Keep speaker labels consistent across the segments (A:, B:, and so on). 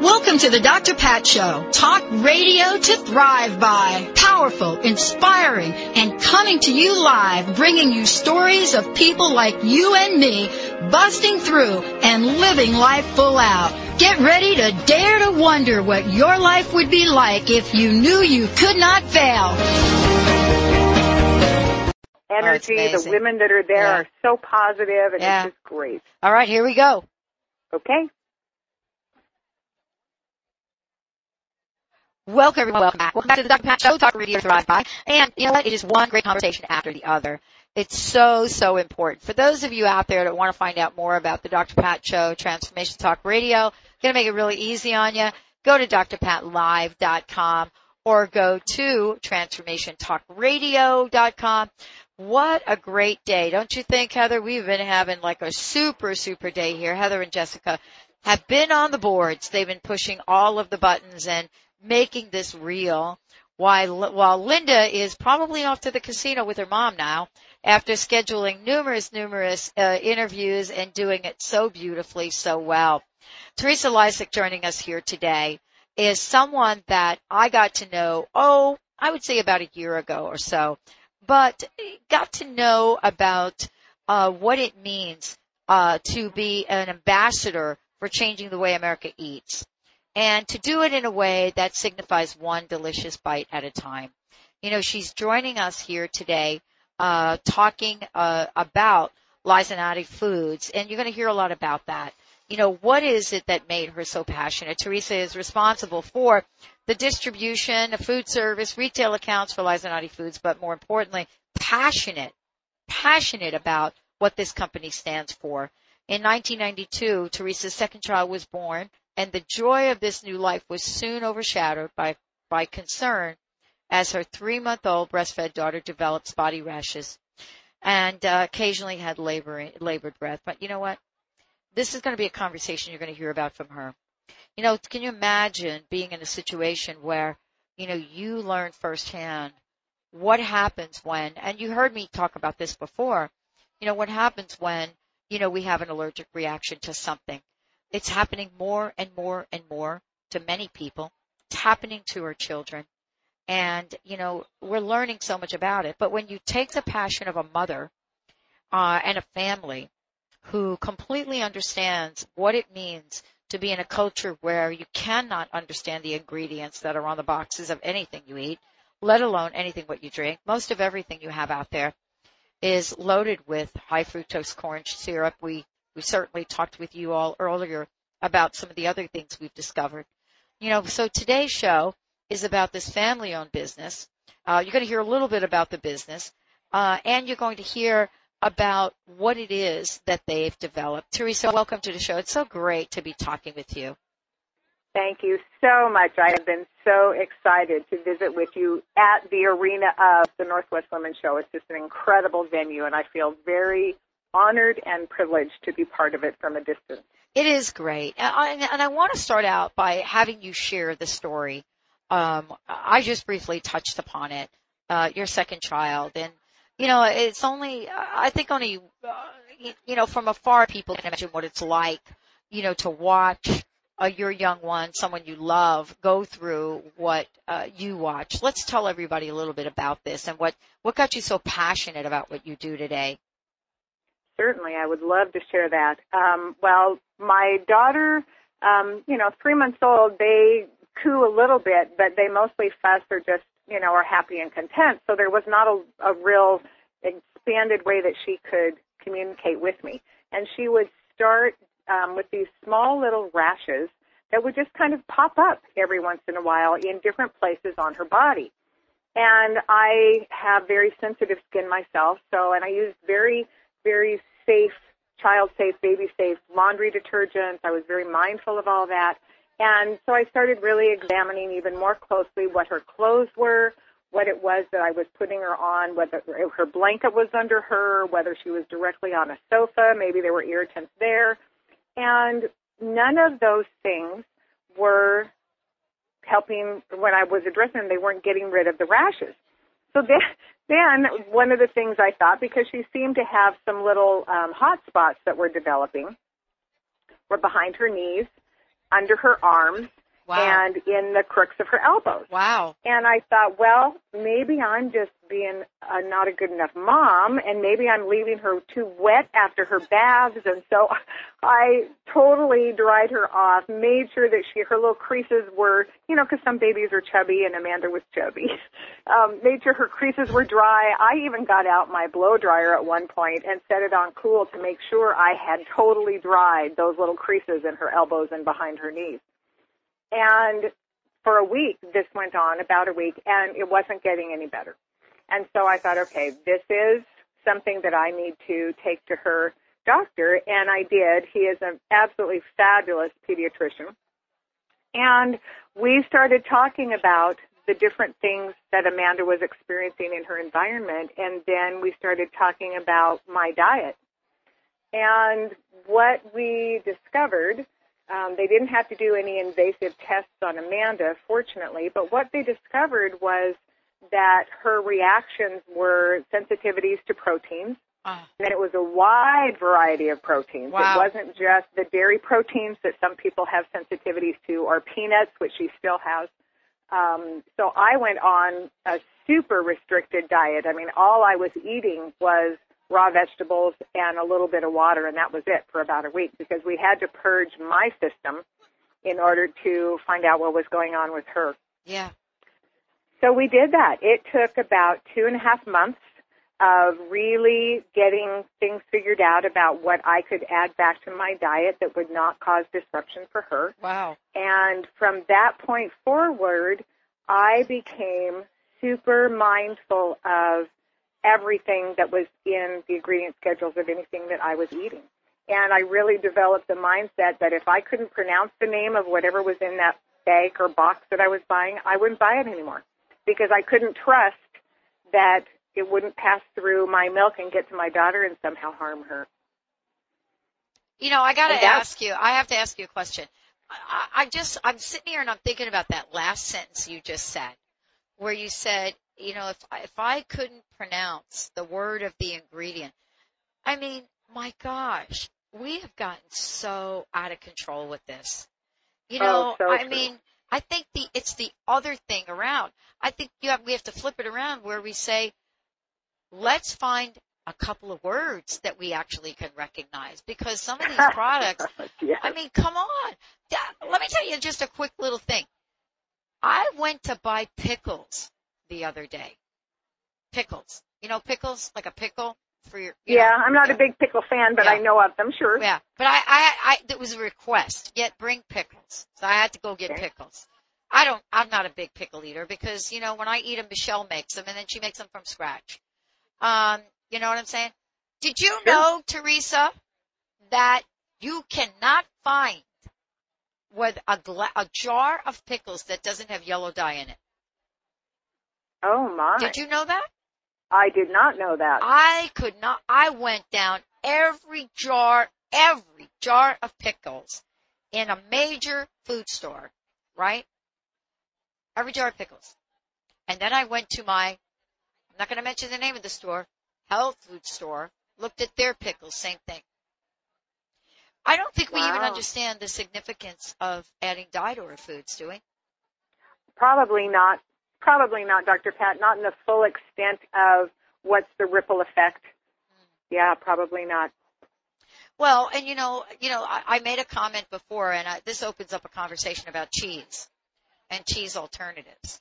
A: Welcome to the Dr. Pat Show. Talk radio to thrive by. Powerful, inspiring, and coming to you live, bringing you stories of people like you and me busting through and living life full out. Get ready to dare to wonder what your life would be like if you knew you could not fail.
B: Energy,
C: Oh,
B: the women that are there
C: Yeah.
B: are so positive and
C: Yeah.
B: it's just great.
C: All right, here we go.
B: Okay?
C: Welcome everyone, welcome back. Welcome back to the Dr. Pat Show, Talk Radio Thrive By. And you know what? It is one great conversation after the other. It's so, so important. For those of you out there that want to find out more about the Dr. Pat Show, Transformation Talk Radio, going to make it really easy on you. Go to drpatlive.com or go to transformationtalkradio.com. What a great day. Don't you think, Heather? We've been having like a super, super day here. Heather and Jessica have been on the boards. They've been pushing all of the buttons and making this real. While, while Linda is probably off to the casino with her mom now after scheduling numerous, numerous uh, interviews and doing it so beautifully, so well. Teresa Lisac joining us here today is someone that I got to know, oh, I would say about a year ago or so, but got to know about uh, what it means uh, to be an ambassador for changing the way America eats and to do it in a way that signifies one delicious bite at a time. You know, she's joining us here today, uh, talking, uh, about Lisanatti foods, and you're going to hear a lot about that. You know, what is it that made her so passionate? Teresa is responsible for the distribution of food service, retail accounts for Lisanatti foods, but more importantly, passionate, passionate about what this company stands for. In 1992, Teresa's second child was born, and the joy of this new life was soon overshadowed by, by concern as her three month old breastfed daughter developed spotty rashes and uh, occasionally had labor, labored breath. But you know what? This is going to be a conversation you're going to hear about from her. You know, can you imagine being in a situation where, you know, you learn firsthand what happens when, and you heard me talk about this before, you know, what happens when, you know, we have an allergic reaction to something. It's happening more and more and more to many people. It's happening to our children. And, you know, we're learning so much about it. But when you take the passion of a mother, uh, and a family who completely understands what it means to be in a culture where you cannot understand the ingredients that are on the boxes of anything you eat, let alone anything what you drink. Most of everything you have out there is loaded with high fructose corn syrup. We we certainly talked with you all earlier about some of the other things we've discovered. You know, so today's show is about this family owned business. Uh, you're going to hear a little bit about the business, uh, and you're going to hear about what it is that they've developed. Teresa, welcome to the show. It's so great to be talking with you.
B: Thank you so much. I have been so excited to visit with you at the arena of the Northwest Women's Show. It's just an incredible venue, and I feel very honored and privileged to be part of it from a distance.
C: It is great. And I, and I want to start out by having you share the story. Um, I just briefly touched upon it, uh, your second child. And, you know, it's only, I think only, uh, you, know, from afar people can imagine what it's like, you know, to watch uh, your young one, someone you love, go through what uh, you watch. Let's tell everybody a little bit about this and what, what got you so passionate about what you do today.
B: Certainly, I would love to share that. Um, well, my daughter, um, you know, three months old, they coo a little bit, but they mostly fuss or just, you know, are happy and content. So there was not a, a real expanded way that she could communicate with me. And she would start um, with these small little rashes that would just kind of pop up every once in a while in different places on her body. And I have very sensitive skin myself, so, and I use very, very safe, child safe, baby safe laundry detergents. I was very mindful of all that. And so I started really examining even more closely what her clothes were, what it was that I was putting her on, whether her blanket was under her, whether she was directly on a sofa, maybe there were irritants there. And none of those things were helping when I was addressing them, they weren't getting rid of the rashes. So then, then one of the things I thought, because she seemed to have some little um, hot spots that were developing, were behind her knees, under her arms,
C: Wow.
B: and in the crooks of her elbows.
C: wow.
B: And I thought, well, maybe I'm just being uh, not a good enough mom, and maybe I'm leaving her too wet after her baths. And so I totally dried her off, made sure that she her little creases were, you know, because some babies are chubby, and Amanda was chubby. Um, made sure her creases were dry. I even got out my blow dryer at one point and set it on cool to make sure I had totally dried those little creases in her elbows and behind her knees. And for a week, this went on, about a week, and it wasn't getting any better. And so I thought, okay, this is something that I need to take to her doctor, and I did. He is an absolutely fabulous pediatrician. And we started talking about the different things that Amanda was experiencing in her environment, and then we started talking about my diet. And what we discovered um, they didn't have to do any invasive tests on Amanda, fortunately, but what they discovered was that her reactions were sensitivities to proteins.
C: Ah.
B: And it was a wide variety of proteins.
C: Wow.
B: It wasn't just the dairy proteins that some people have sensitivities to, or peanuts, which she still has. Um, so I went on a super restricted diet. I mean, all I was eating was raw vegetables and a little bit of water, and that was it for about a week because we had to purge my system in order to find out what was going on with her.
C: Yeah.
B: So we did that. It took about two and a half months of really getting things figured out about what I could add back to my diet that would not cause disruption for her.
C: Wow.
B: And from that point forward, I became super mindful of everything that was in the ingredient schedules of anything that I was eating. And I really developed the mindset that if I couldn't pronounce the name of whatever was in that bag or box that I was buying, I wouldn't buy it anymore because I couldn't trust that it wouldn't pass through my milk and get to my daughter and somehow harm her.
C: You know, I got to ask you. I have to ask you a question. I, I just, I'm sitting here and I'm thinking about that last sentence you just said, where you said, you know, if I, if I couldn't pronounce the word of the ingredient, I mean, my gosh, we have gotten so out of control with this. You
B: Oh,
C: know,
B: so
C: I
B: true.
C: mean, I think the it's the other thing around. I think you have, we have to flip it around where we say, let's find a couple of words that we actually can recognize because some of these products
B: yes.
C: I mean, come on. Let me tell you just a quick little thing. I went to buy pickles the other day. Pickles. You know pickles? Like a pickle for your, you
B: yeah,
C: know,
B: I'm not
C: yeah.
B: a big pickle fan, but I know of them, sure.
C: Yeah, but I, I, I, it was a request. Yet bring pickles. So I had to go get
B: Okay.
C: pickles. I don't, I'm not a big pickle eater because, you know, when I eat them, Michelle makes them and then she makes them from scratch. Um, you know what I'm saying? Did you
B: Sure.
C: know, Teresa, that you cannot find with a, gla- a jar of pickles that doesn't have yellow dye in it?
B: Oh my.
C: Did you know that?
B: I did not know that.
C: I could not. I went down every jar, every jar of pickles in a major food store, right? Every jar of pickles. And then I went to my, I'm not going to mention the name of the store, health food store, looked at their pickles, same thing. I don't think we even understand the significance of adding dye to our foods, do we?
B: Probably not. Probably not, Dr. Pat. Not in the full extent of what's the ripple effect. Yeah, probably not.
C: Well, and you know, you know, I, I made a comment before, and I, this opens up a conversation about cheese and cheese alternatives.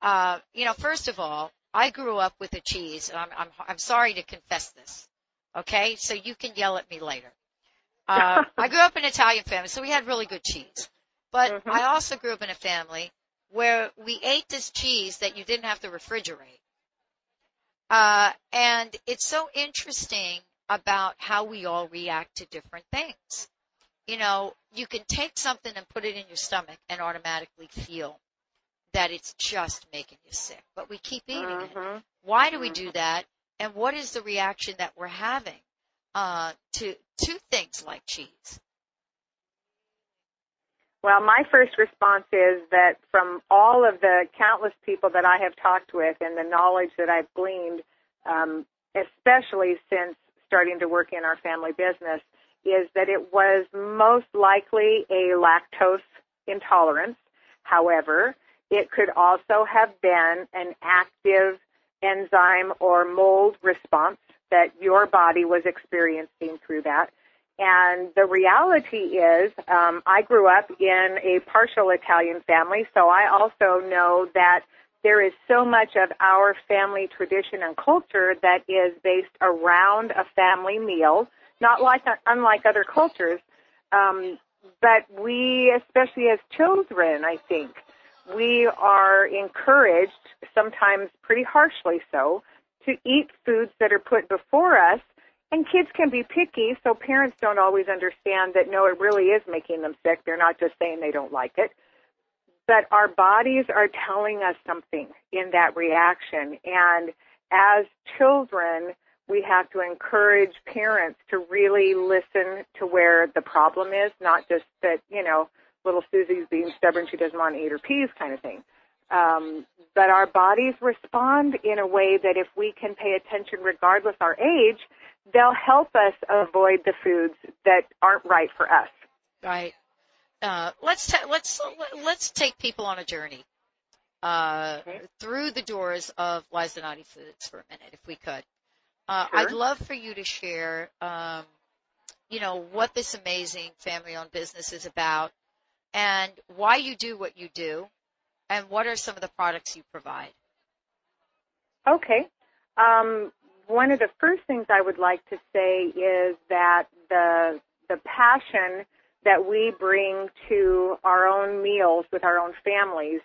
C: Uh, you know, first of all, I grew up with a cheese, and I'm I'm I'm sorry to confess this. Okay, so you can yell at me later. Uh, I grew up in an Italian family, so we had really good cheese. But
B: Mhm.
C: I also grew up in a family where we ate this cheese that you didn't have to refrigerate. Uh, and it's so interesting about how we all react to different things. You know, you can take something and put it in your stomach and automatically feel that it's just making you sick, but we keep eating it.
B: Mhm.
C: Why do we do that? And what is the reaction that we're having uh, to to things like cheese?
B: Well, my first response is that from all of the countless people that I have talked with and the knowledge that I've gleaned, um, especially since starting to work in our family business, is that it was most likely a lactose intolerance. However, it could also have been an active enzyme or mold response that your body was experiencing through that. And the reality is, um, I grew up in a partial Italian family, so I also know that there is so much of our family tradition and culture that is based around a family meal, not like unlike other cultures. Um, but we, especially as children, I think, we are encouraged, sometimes pretty harshly so, to eat foods that are put before us and kids can be picky, so parents don't always understand that no, it really is making them sick. They're not just saying they don't like it. But our bodies are telling us something in that reaction. And as children, we have to encourage parents to really listen to where the problem is, not just that, you know, little Susie's being stubborn, she doesn't want to eat her peas kind of thing. Um, but our bodies respond in a way that if we can pay attention regardless our age, they'll help us avoid the foods that aren't right for us.
C: Right. Uh, let's ta- let's let's take people on a journey uh,
B: Okay.
C: through the doors of Lisanatti Foods for a minute, if we could. Uh,
B: Sure.
C: I'd love for you to share, um, you know, what this amazing family-owned business is about, and why you do what you do, and what are some of the products you provide.
B: Okay. Um, one of the first things I would like to say is that the the passion that we bring to our own meals with our own families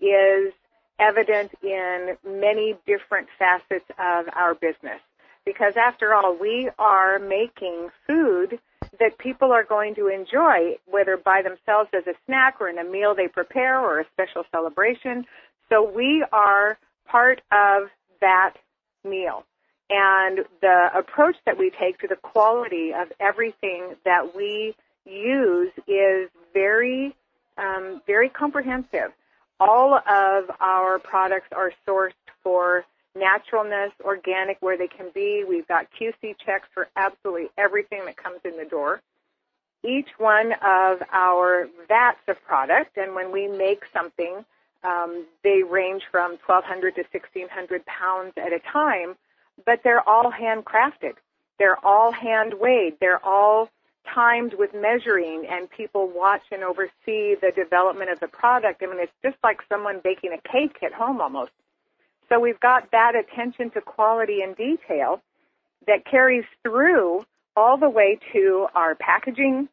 B: is evident in many different facets of our business. Because after all, we are making food that people are going to enjoy, whether by themselves as a snack or in a meal they prepare or a special celebration. So we are part of that meal. And the approach that we take to the quality of everything that we use is very, um, very comprehensive. All of our products are sourced for naturalness, organic where they can be. We've got QC checks for absolutely everything that comes in the door. Each one of our vats of product, and when we make something, um, they range from 1,200 to 1,600 pounds at a time, but they're all handcrafted. They're all hand weighed. They're all timed with measuring, and people watch and oversee the development of the product. I mean, it's just like someone baking a cake at home almost. So we've got that attention to quality and detail that carries through all the way to our packaging,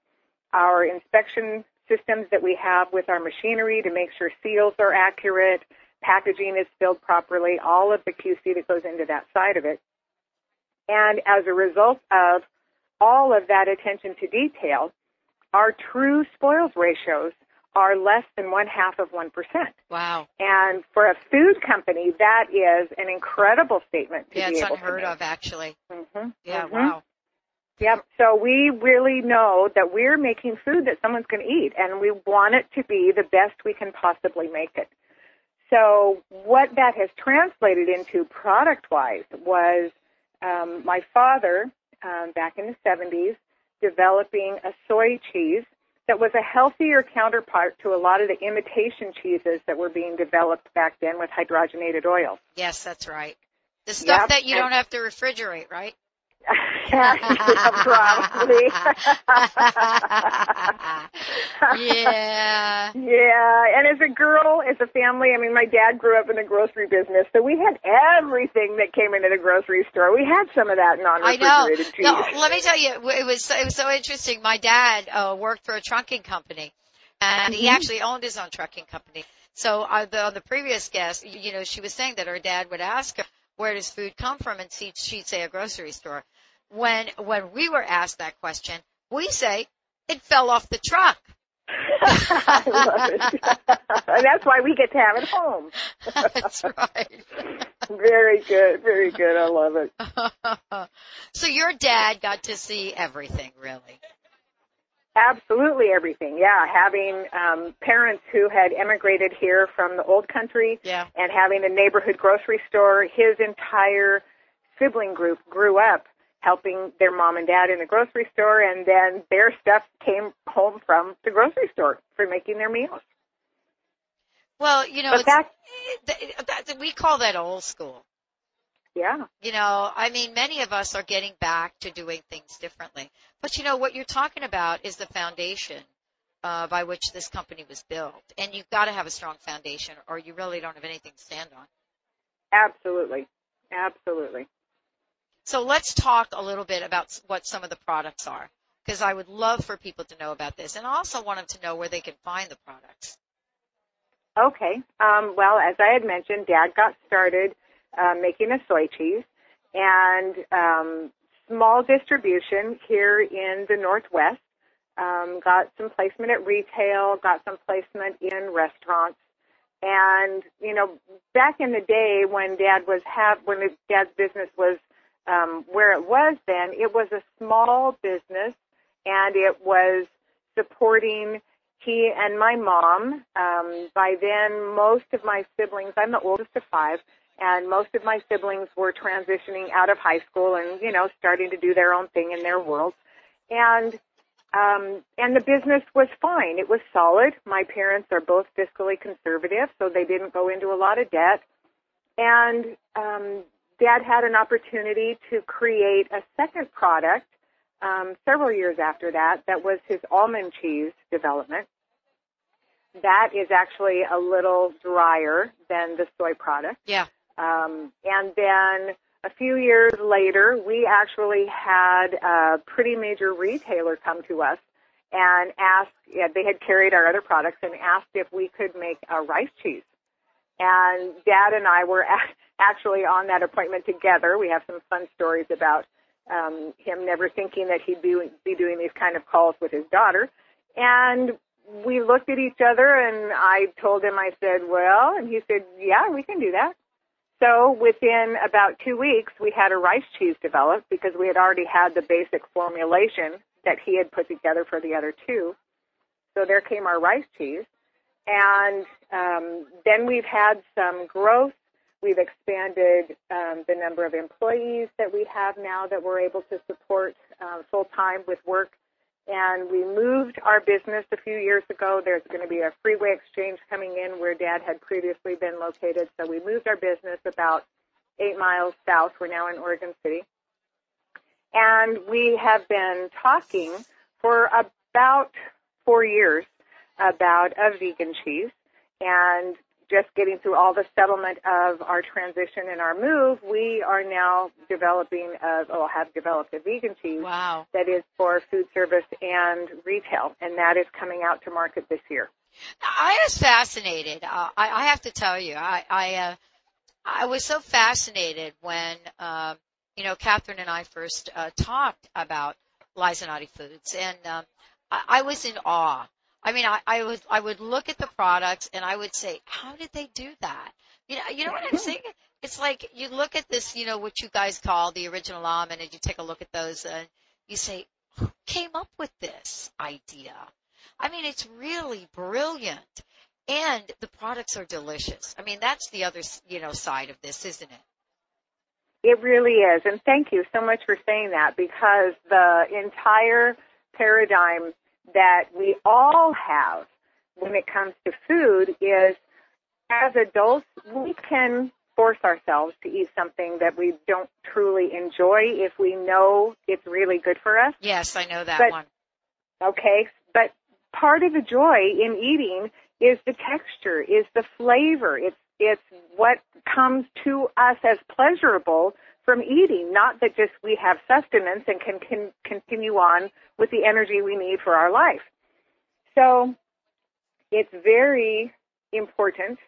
B: our inspection systems that we have with our machinery to make sure seals are accurate, packaging is filled properly, all of the QC that goes into that side of it. And as a result of all of that attention to detail, our true spoils ratios are less than one half of 1%.
C: Wow.
B: And for a food company, that is an incredible statement to
C: Yeah,
B: be
C: it's unheard of, actually.
B: make. hmm
C: Yeah,
B: Mhm.
C: wow.
B: Yep. So we really know that we're making food that someone's going to eat, and we want it to be the best we can possibly make it. So what that has translated into product-wise was um, my father, um, back in the 70s, developing a soy cheese that was a healthier counterpart to a lot of the imitation cheeses that were being developed back then with hydrogenated oil.
C: Yes, that's right. The stuff
B: Yep,
C: that you
B: and-
C: don't have to refrigerate, right?
B: Yeah, probably.
C: yeah.
B: Yeah, and as a girl, as a family, I mean, my dad grew up in the grocery business, so we had everything that came into the grocery store. We had some of that non-refrigerated cheese.
C: No, let me tell you, it was it was so interesting. My dad uh, worked for a trucking company, and he
B: Mhm.
C: actually owned his own trucking company. So uh, the, on the previous guest, you know, she was saying that her dad would ask her, "Where does food come from?" and she'd, she'd say a grocery store. When when we were asked that question, we say it fell off the truck.
B: I love it. and that's why we get to have it home.
C: That's right.
B: very good, very good. I love it.
C: so your dad got to see everything, really.
B: Absolutely everything. Yeah, having um, parents who had emigrated here from the old country
C: Yeah.
B: and having a neighborhood grocery store, his entire sibling group grew up helping their mom and dad in the grocery store, and then their stuff came home from the grocery store for making their meals.
C: Well, you know,
B: But
C: it's,
B: that,
C: that, that, we call that old school.
B: Yeah,
C: You know, I mean, many of us are getting back to doing things differently. But you know, what you're talking about is the foundation uh, by which this company was built. And you've got to have a strong foundation or you really don't have anything to stand on.
B: absolutely, absolutely.
C: So let's talk a little bit about what some of the products are. Because I would love for people to know about this. And I also want them to know where they can find the products.
B: Okay. Um, well, as I had mentioned, Dad got started uh, making a soy cheese, and um, small distribution here in the Northwest. Um, got some placement at retail, got some placement in restaurants, and you know, back in the day when Dad was have when Dad's business was um, where it was then, it was a small business, and it was supporting he and my mom. Um, by then, most of my siblings, I'm the oldest of five, and most of my siblings were transitioning out of high school and, you know, starting to do their own thing in their world. And, um, and the business was fine. It was solid. My parents are both fiscally conservative, so they didn't go into a lot of debt. And, um, Dad had an opportunity to create a second product um, several years after that, that was his almond cheese development. That is actually a little drier than the soy product.
C: Yeah.
B: Um, and then a few years later, we actually had a pretty major retailer come to us and ask, yeah, they had carried our other products and asked if we could make a rice cheese. And Dad and I were ac- actually on that appointment together. We have some fun stories about um, him never thinking that he'd be, be doing these kind of calls with his daughter. And we looked at each other and I told him, I said, well, and he said, yeah, we can do that. So within about two weeks, we had a rice cheese developed because we had already had the basic formulation that he had put together for the other two. So there came our rice cheese. And um, then we've had some growth We've expanded um, the number of employees that we have now that we're able to support uh, full time with work. And we moved our business a few years ago. There's going to be a freeway exchange coming in where Dad had previously been located. So we moved our business about eight miles south. We're now in Oregon City. And we have been talking for about four years about a vegan cheese. And just getting through all the settlement of our transition and our move, we are now developing, a, or have developed a vegan cheese
C: Wow.
B: that is for food service and retail, and that is coming out to market this year.
C: I was fascinated. Uh, I, I have to tell you, I I, uh, I was so fascinated when um, you know Catherine and I first uh, talked about Lisanatti Foods, and um, I, I was in awe. I mean, I, I would I would look at the products and I would say, how did they do that? You know, you know what I'm saying? It's like you look at this, you know, what you guys call the original almond, and you take a look at those, and you say, who came up with this idea? I mean, it's really brilliant. And the products are delicious. I mean, that's the other, you know, side of this, isn't it?
B: It really is, and thank you so much for saying that because the entire paradigm that we all have when it comes to food is as adults, we can force ourselves to eat something that we don't truly enjoy if we know it's really good for us.
C: Yes, I know that
B: But-
C: one.
B: Okay, but part of the joy in eating is the texture, is the flavor. It's it's what comes to us as pleasurable from eating, not that just we have sustenance and can, can continue on with the energy we need for our life. So it's very important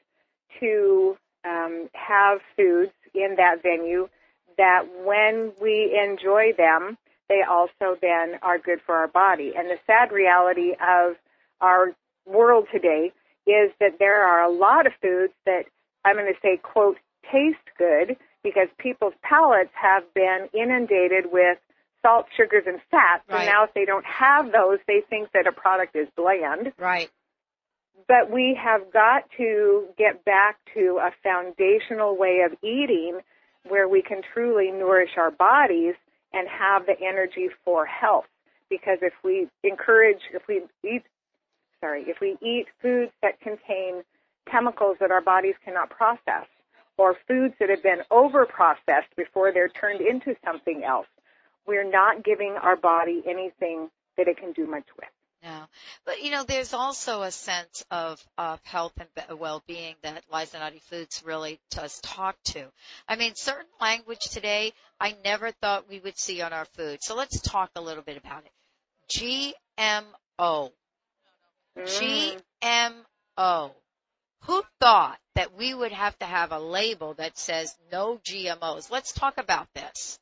B: to um, have foods in that venue that when we enjoy them, they also then are good for our body. And the sad reality of our world today is that there are a lot of foods that I'm going to say, quote, taste good because people's palates have been inundated with salt, sugars, and fats.
C: Right.
B: And now if they don't have those, they think that a product is bland.
C: Right.
B: But we have got to get back to a foundational way of eating where we can truly nourish our bodies and have the energy for health. Because if we encourage, if we eat, sorry, if we eat foods that contain chemicals that our bodies cannot process, or foods that have been over processed before they're turned into something else, we're not giving our body anything that it can do much with.
C: No. But you know, there's also a sense of, of health and well-being that Lisanatti Foods really does talk to. I mean, certain language today, I never thought we would see on our food. So let's talk a little bit about it. GMO.
B: Mm.
C: GMO. Who thought that we would have to have a label that says no GMOs? Let's talk about this.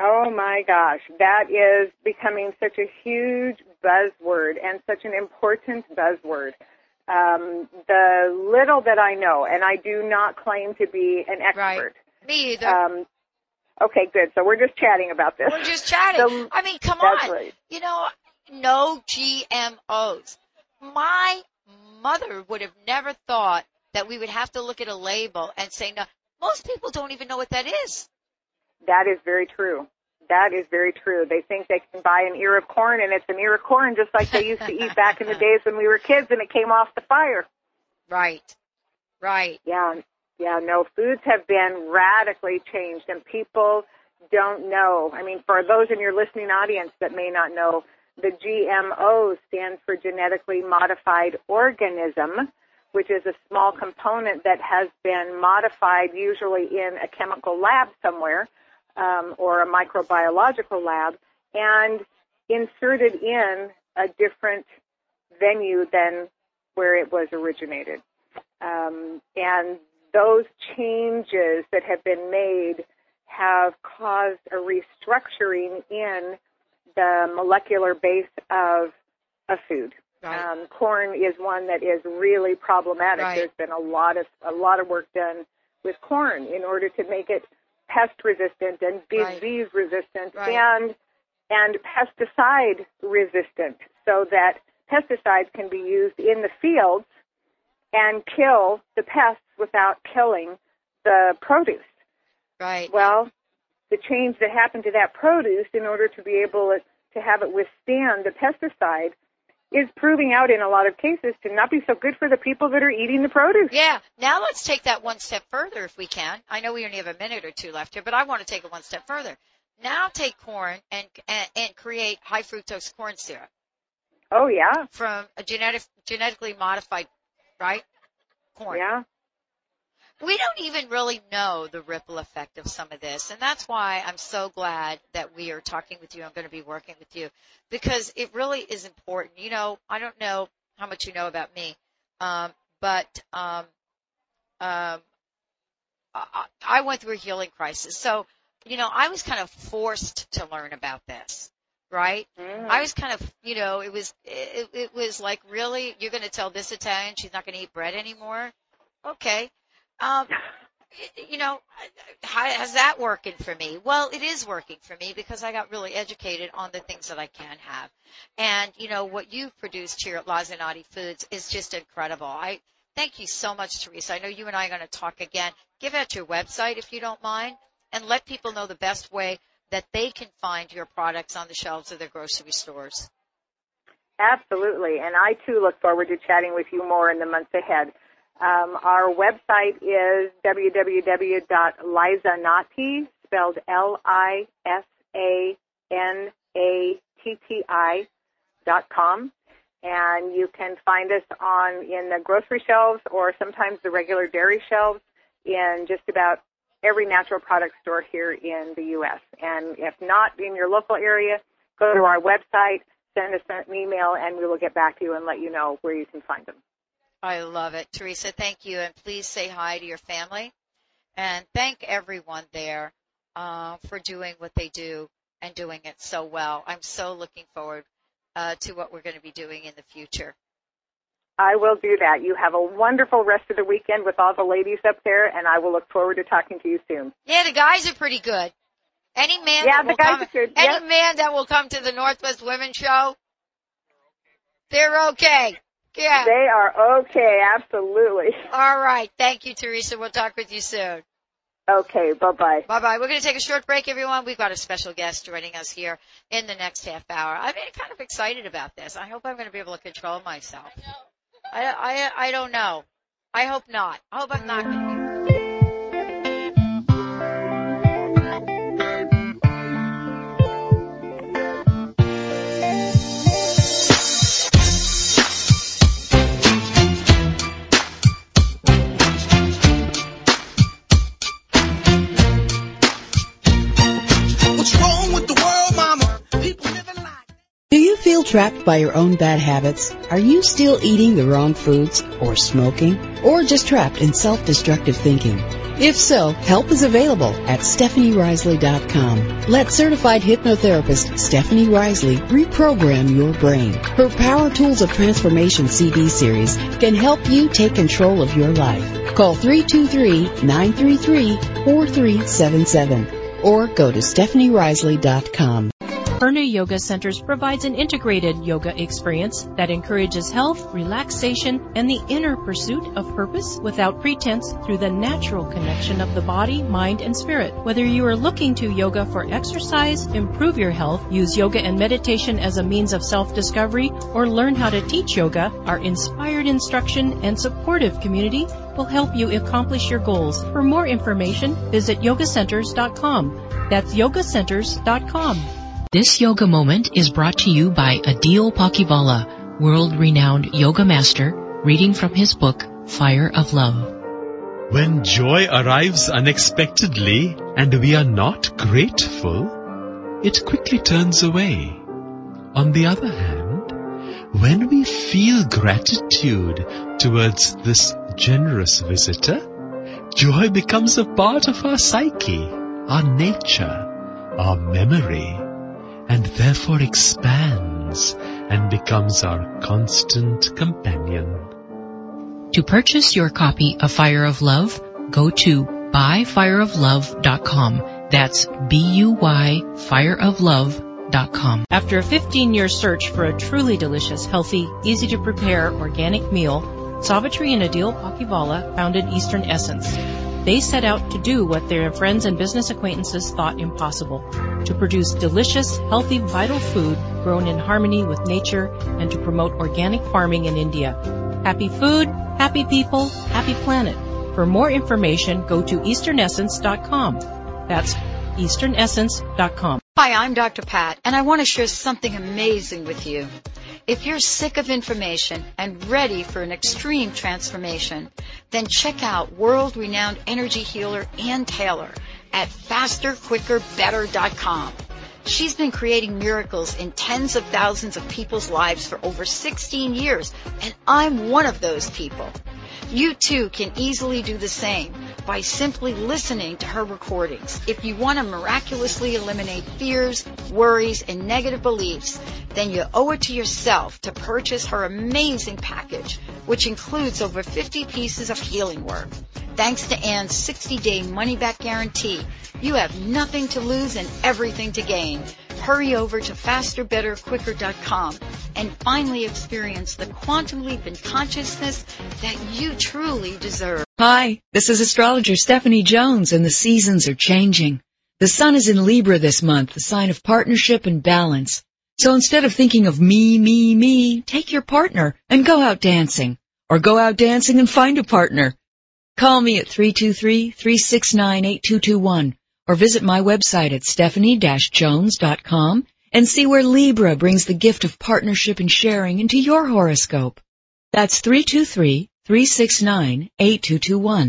B: Oh my gosh, that is becoming such a huge buzzword and such an important buzzword. Um, the little that I know, and I do not claim to be an expert.
C: Right. Me either.
B: Um, okay, good. So we're just chatting about this.
C: We're just chatting.
B: So-
C: I mean, come on.
B: right.
C: You know, no GMOs. My mother would have never thought that we would have to look at a label and say no. Most people don't even know what that is.
B: That is very true. That is very true. They think they can buy an ear of corn and it's an ear of corn just like they used to eat back in the days when we were kids and it came off the fire.
C: Right. Right.
B: Yeah, yeah, no, foods have been radically changed and people don't know. I mean, for those in your listening audience that may not know, the GMO stands for genetically modified organism, which is a small component that has been modified usually in a chemical lab somewhere um, or a microbiological lab and inserted in a different venue than where it was originated. Um, and those changes that have been made have caused a restructuring in the molecular base of a food.
C: Right.
B: Um, corn is one that is really problematic.
C: Right.
B: There's been a lot of a lot of work done with corn in order to make it pest resistant and
C: Right.
B: disease resistant
C: Right.
B: and and pesticide resistant so that pesticides can be used in the fields and kill the pests without killing the produce.
C: Right.
B: Well, the change that happened to that produce in order to be able to have it withstand the pesticide is proving out in a lot of cases to not be so good for the people that are eating the produce.
C: Yeah. Now let's take that one step further if we can. I know we only have a minute or two left here, but I want to take it one step further. Now take corn and, and, and create high fructose corn syrup
B: Oh yeah,
C: from a genetic, genetically modified, right? Corn.
B: yeah.
C: We don't even really know the ripple effect of some of this. And that's why I'm so glad that we are talking with you. I'm going to be working with you because it really is important. You know, I don't know how much you know about me. Um, but, um, um, I, I went through a healing crisis. So, you know, I was kind of forced to learn about this, right?
B: Mm.
C: I was kind of, you know, it was, it, it was like, really, you're going to tell this Italian she's not going to eat bread anymore? Okay. Um, you know, how, how's that working for me? Well, it is working for me because I got really educated on the things that I can have. And, you know, what you've produced here at Lisanatti Foods is just incredible. I thank you so much, Teresa. I know you and I are going to talk again. Give out your website if you don't mind and let people know the best way that they can find your products on the shelves of their grocery stores.
B: Absolutely, and I too look forward to chatting with you more in the months ahead. Um, our website is www.lisanatti, spelled L-I-S-A-N-A-T-T-I dot com. And you can find us on in the grocery shelves or sometimes the regular dairy shelves in just about every natural product store here in the U.S. And if not in your local area, go to our website, send us an email, and we will get back to you and let you know where you can find them.
C: I love it. Teresa, thank you. And please say hi to your family. And thank everyone there uh, for doing what they do and doing it so well. I'm so looking forward uh, to what we're going to be doing in the future.
B: I will do that. You have a wonderful rest of the weekend with all the ladies up there, and I will look forward to talking to you soon.
C: Yeah, the guys are pretty good. Any man
B: Yeah,
C: that
B: the
C: will
B: guys
C: come,
B: are good.
C: any man that will come to the Northwest Women's Show, they're okay. Yeah.
B: They are okay, absolutely.
C: All right. Thank you, Teresa. We'll talk with you soon.
B: Okay, bye bye.
C: Bye bye. We're going to take a short break, everyone. We've got a special guest joining us here in the next half hour. I'm kind of excited about this. I hope I'm going to be able to control myself. I, I, I don't know. I hope not. I hope I'm not going to be.
D: Trapped by your own bad habits? Are you still eating the wrong foods or smoking or just trapped in self-destructive thinking? If so, help is available at StephanieRisley.com. Let certified hypnotherapist Stephanie Risley reprogram your brain. Her Power Tools of Transformation CD series can help you take control of your life. Call 323-933-4377 or go to StephanieRisley.com.
E: Purna Yoga Centers provides an integrated yoga experience that encourages health, relaxation, and the inner pursuit of purpose without pretense through the natural connection of the body, mind, and spirit. Whether you are looking to yoga for exercise, improve your health, use yoga and meditation as a means of self-discovery, or learn how to teach yoga, our inspired instruction and supportive community will help you accomplish your goals. For more information, visit yogacenters.com. That's yogacenters.com.
F: This yoga moment is brought to you by Adil Palkhivala, world-renowned yoga master, reading from his book, Fire of Love.
G: When joy arrives unexpectedly and we are not grateful, it quickly turns away. On the other hand, when we feel gratitude towards this generous visitor, joy becomes a part of our psyche, our nature, our memory, and therefore expands and becomes our constant companion.
F: To purchase your copy of Fire of Love, go to buyfireoflove.com. That's B-U-Y fireoflove.com.
E: After a 15-year search for a truly delicious, healthy, easy-to-prepare organic meal, Savitri and Adil Palkhivala founded Eastern Essence. They set out to do what their friends and business acquaintances thought impossible, to produce delicious, healthy, vital food grown in harmony with nature and to promote organic farming in India. Happy food, happy people, happy planet. For more information, go to easternessence.com. That's easternessence.com.
A: Hi, I'm Dr. Pat, and I want to share something amazing with you. If you're sick of information and ready for an extreme transformation, then check out world-renowned energy healer Ann Taylor at fasterquickerbetter.com. She's been creating miracles in tens of thousands of people's lives for over 16 years, and I'm one of those people. You too can easily do the same by simply listening to her recordings. If you want to miraculously eliminate fears, worries, and negative beliefs, then you owe it to yourself to purchase her amazing package, which includes over 50 pieces of healing work. Thanks to Ann's 60-day money-back guarantee, you have nothing to lose and everything to gain. Hurry over to fasterbetterquicker.com and finally experience the quantum leap in consciousness that you truly deserve.
H: Hi, this is astrologer Stephanie Jones and the seasons are changing. The sun is in Libra this month, the sign of partnership and balance. So instead of thinking of me, me, me, take your partner and go out dancing. Or go out dancing and find a partner. Call me at 323-369-8221 or visit my website at stephanie-jones.com and see where Libra brings the gift of partnership and sharing into your horoscope. That's 323-369-8221.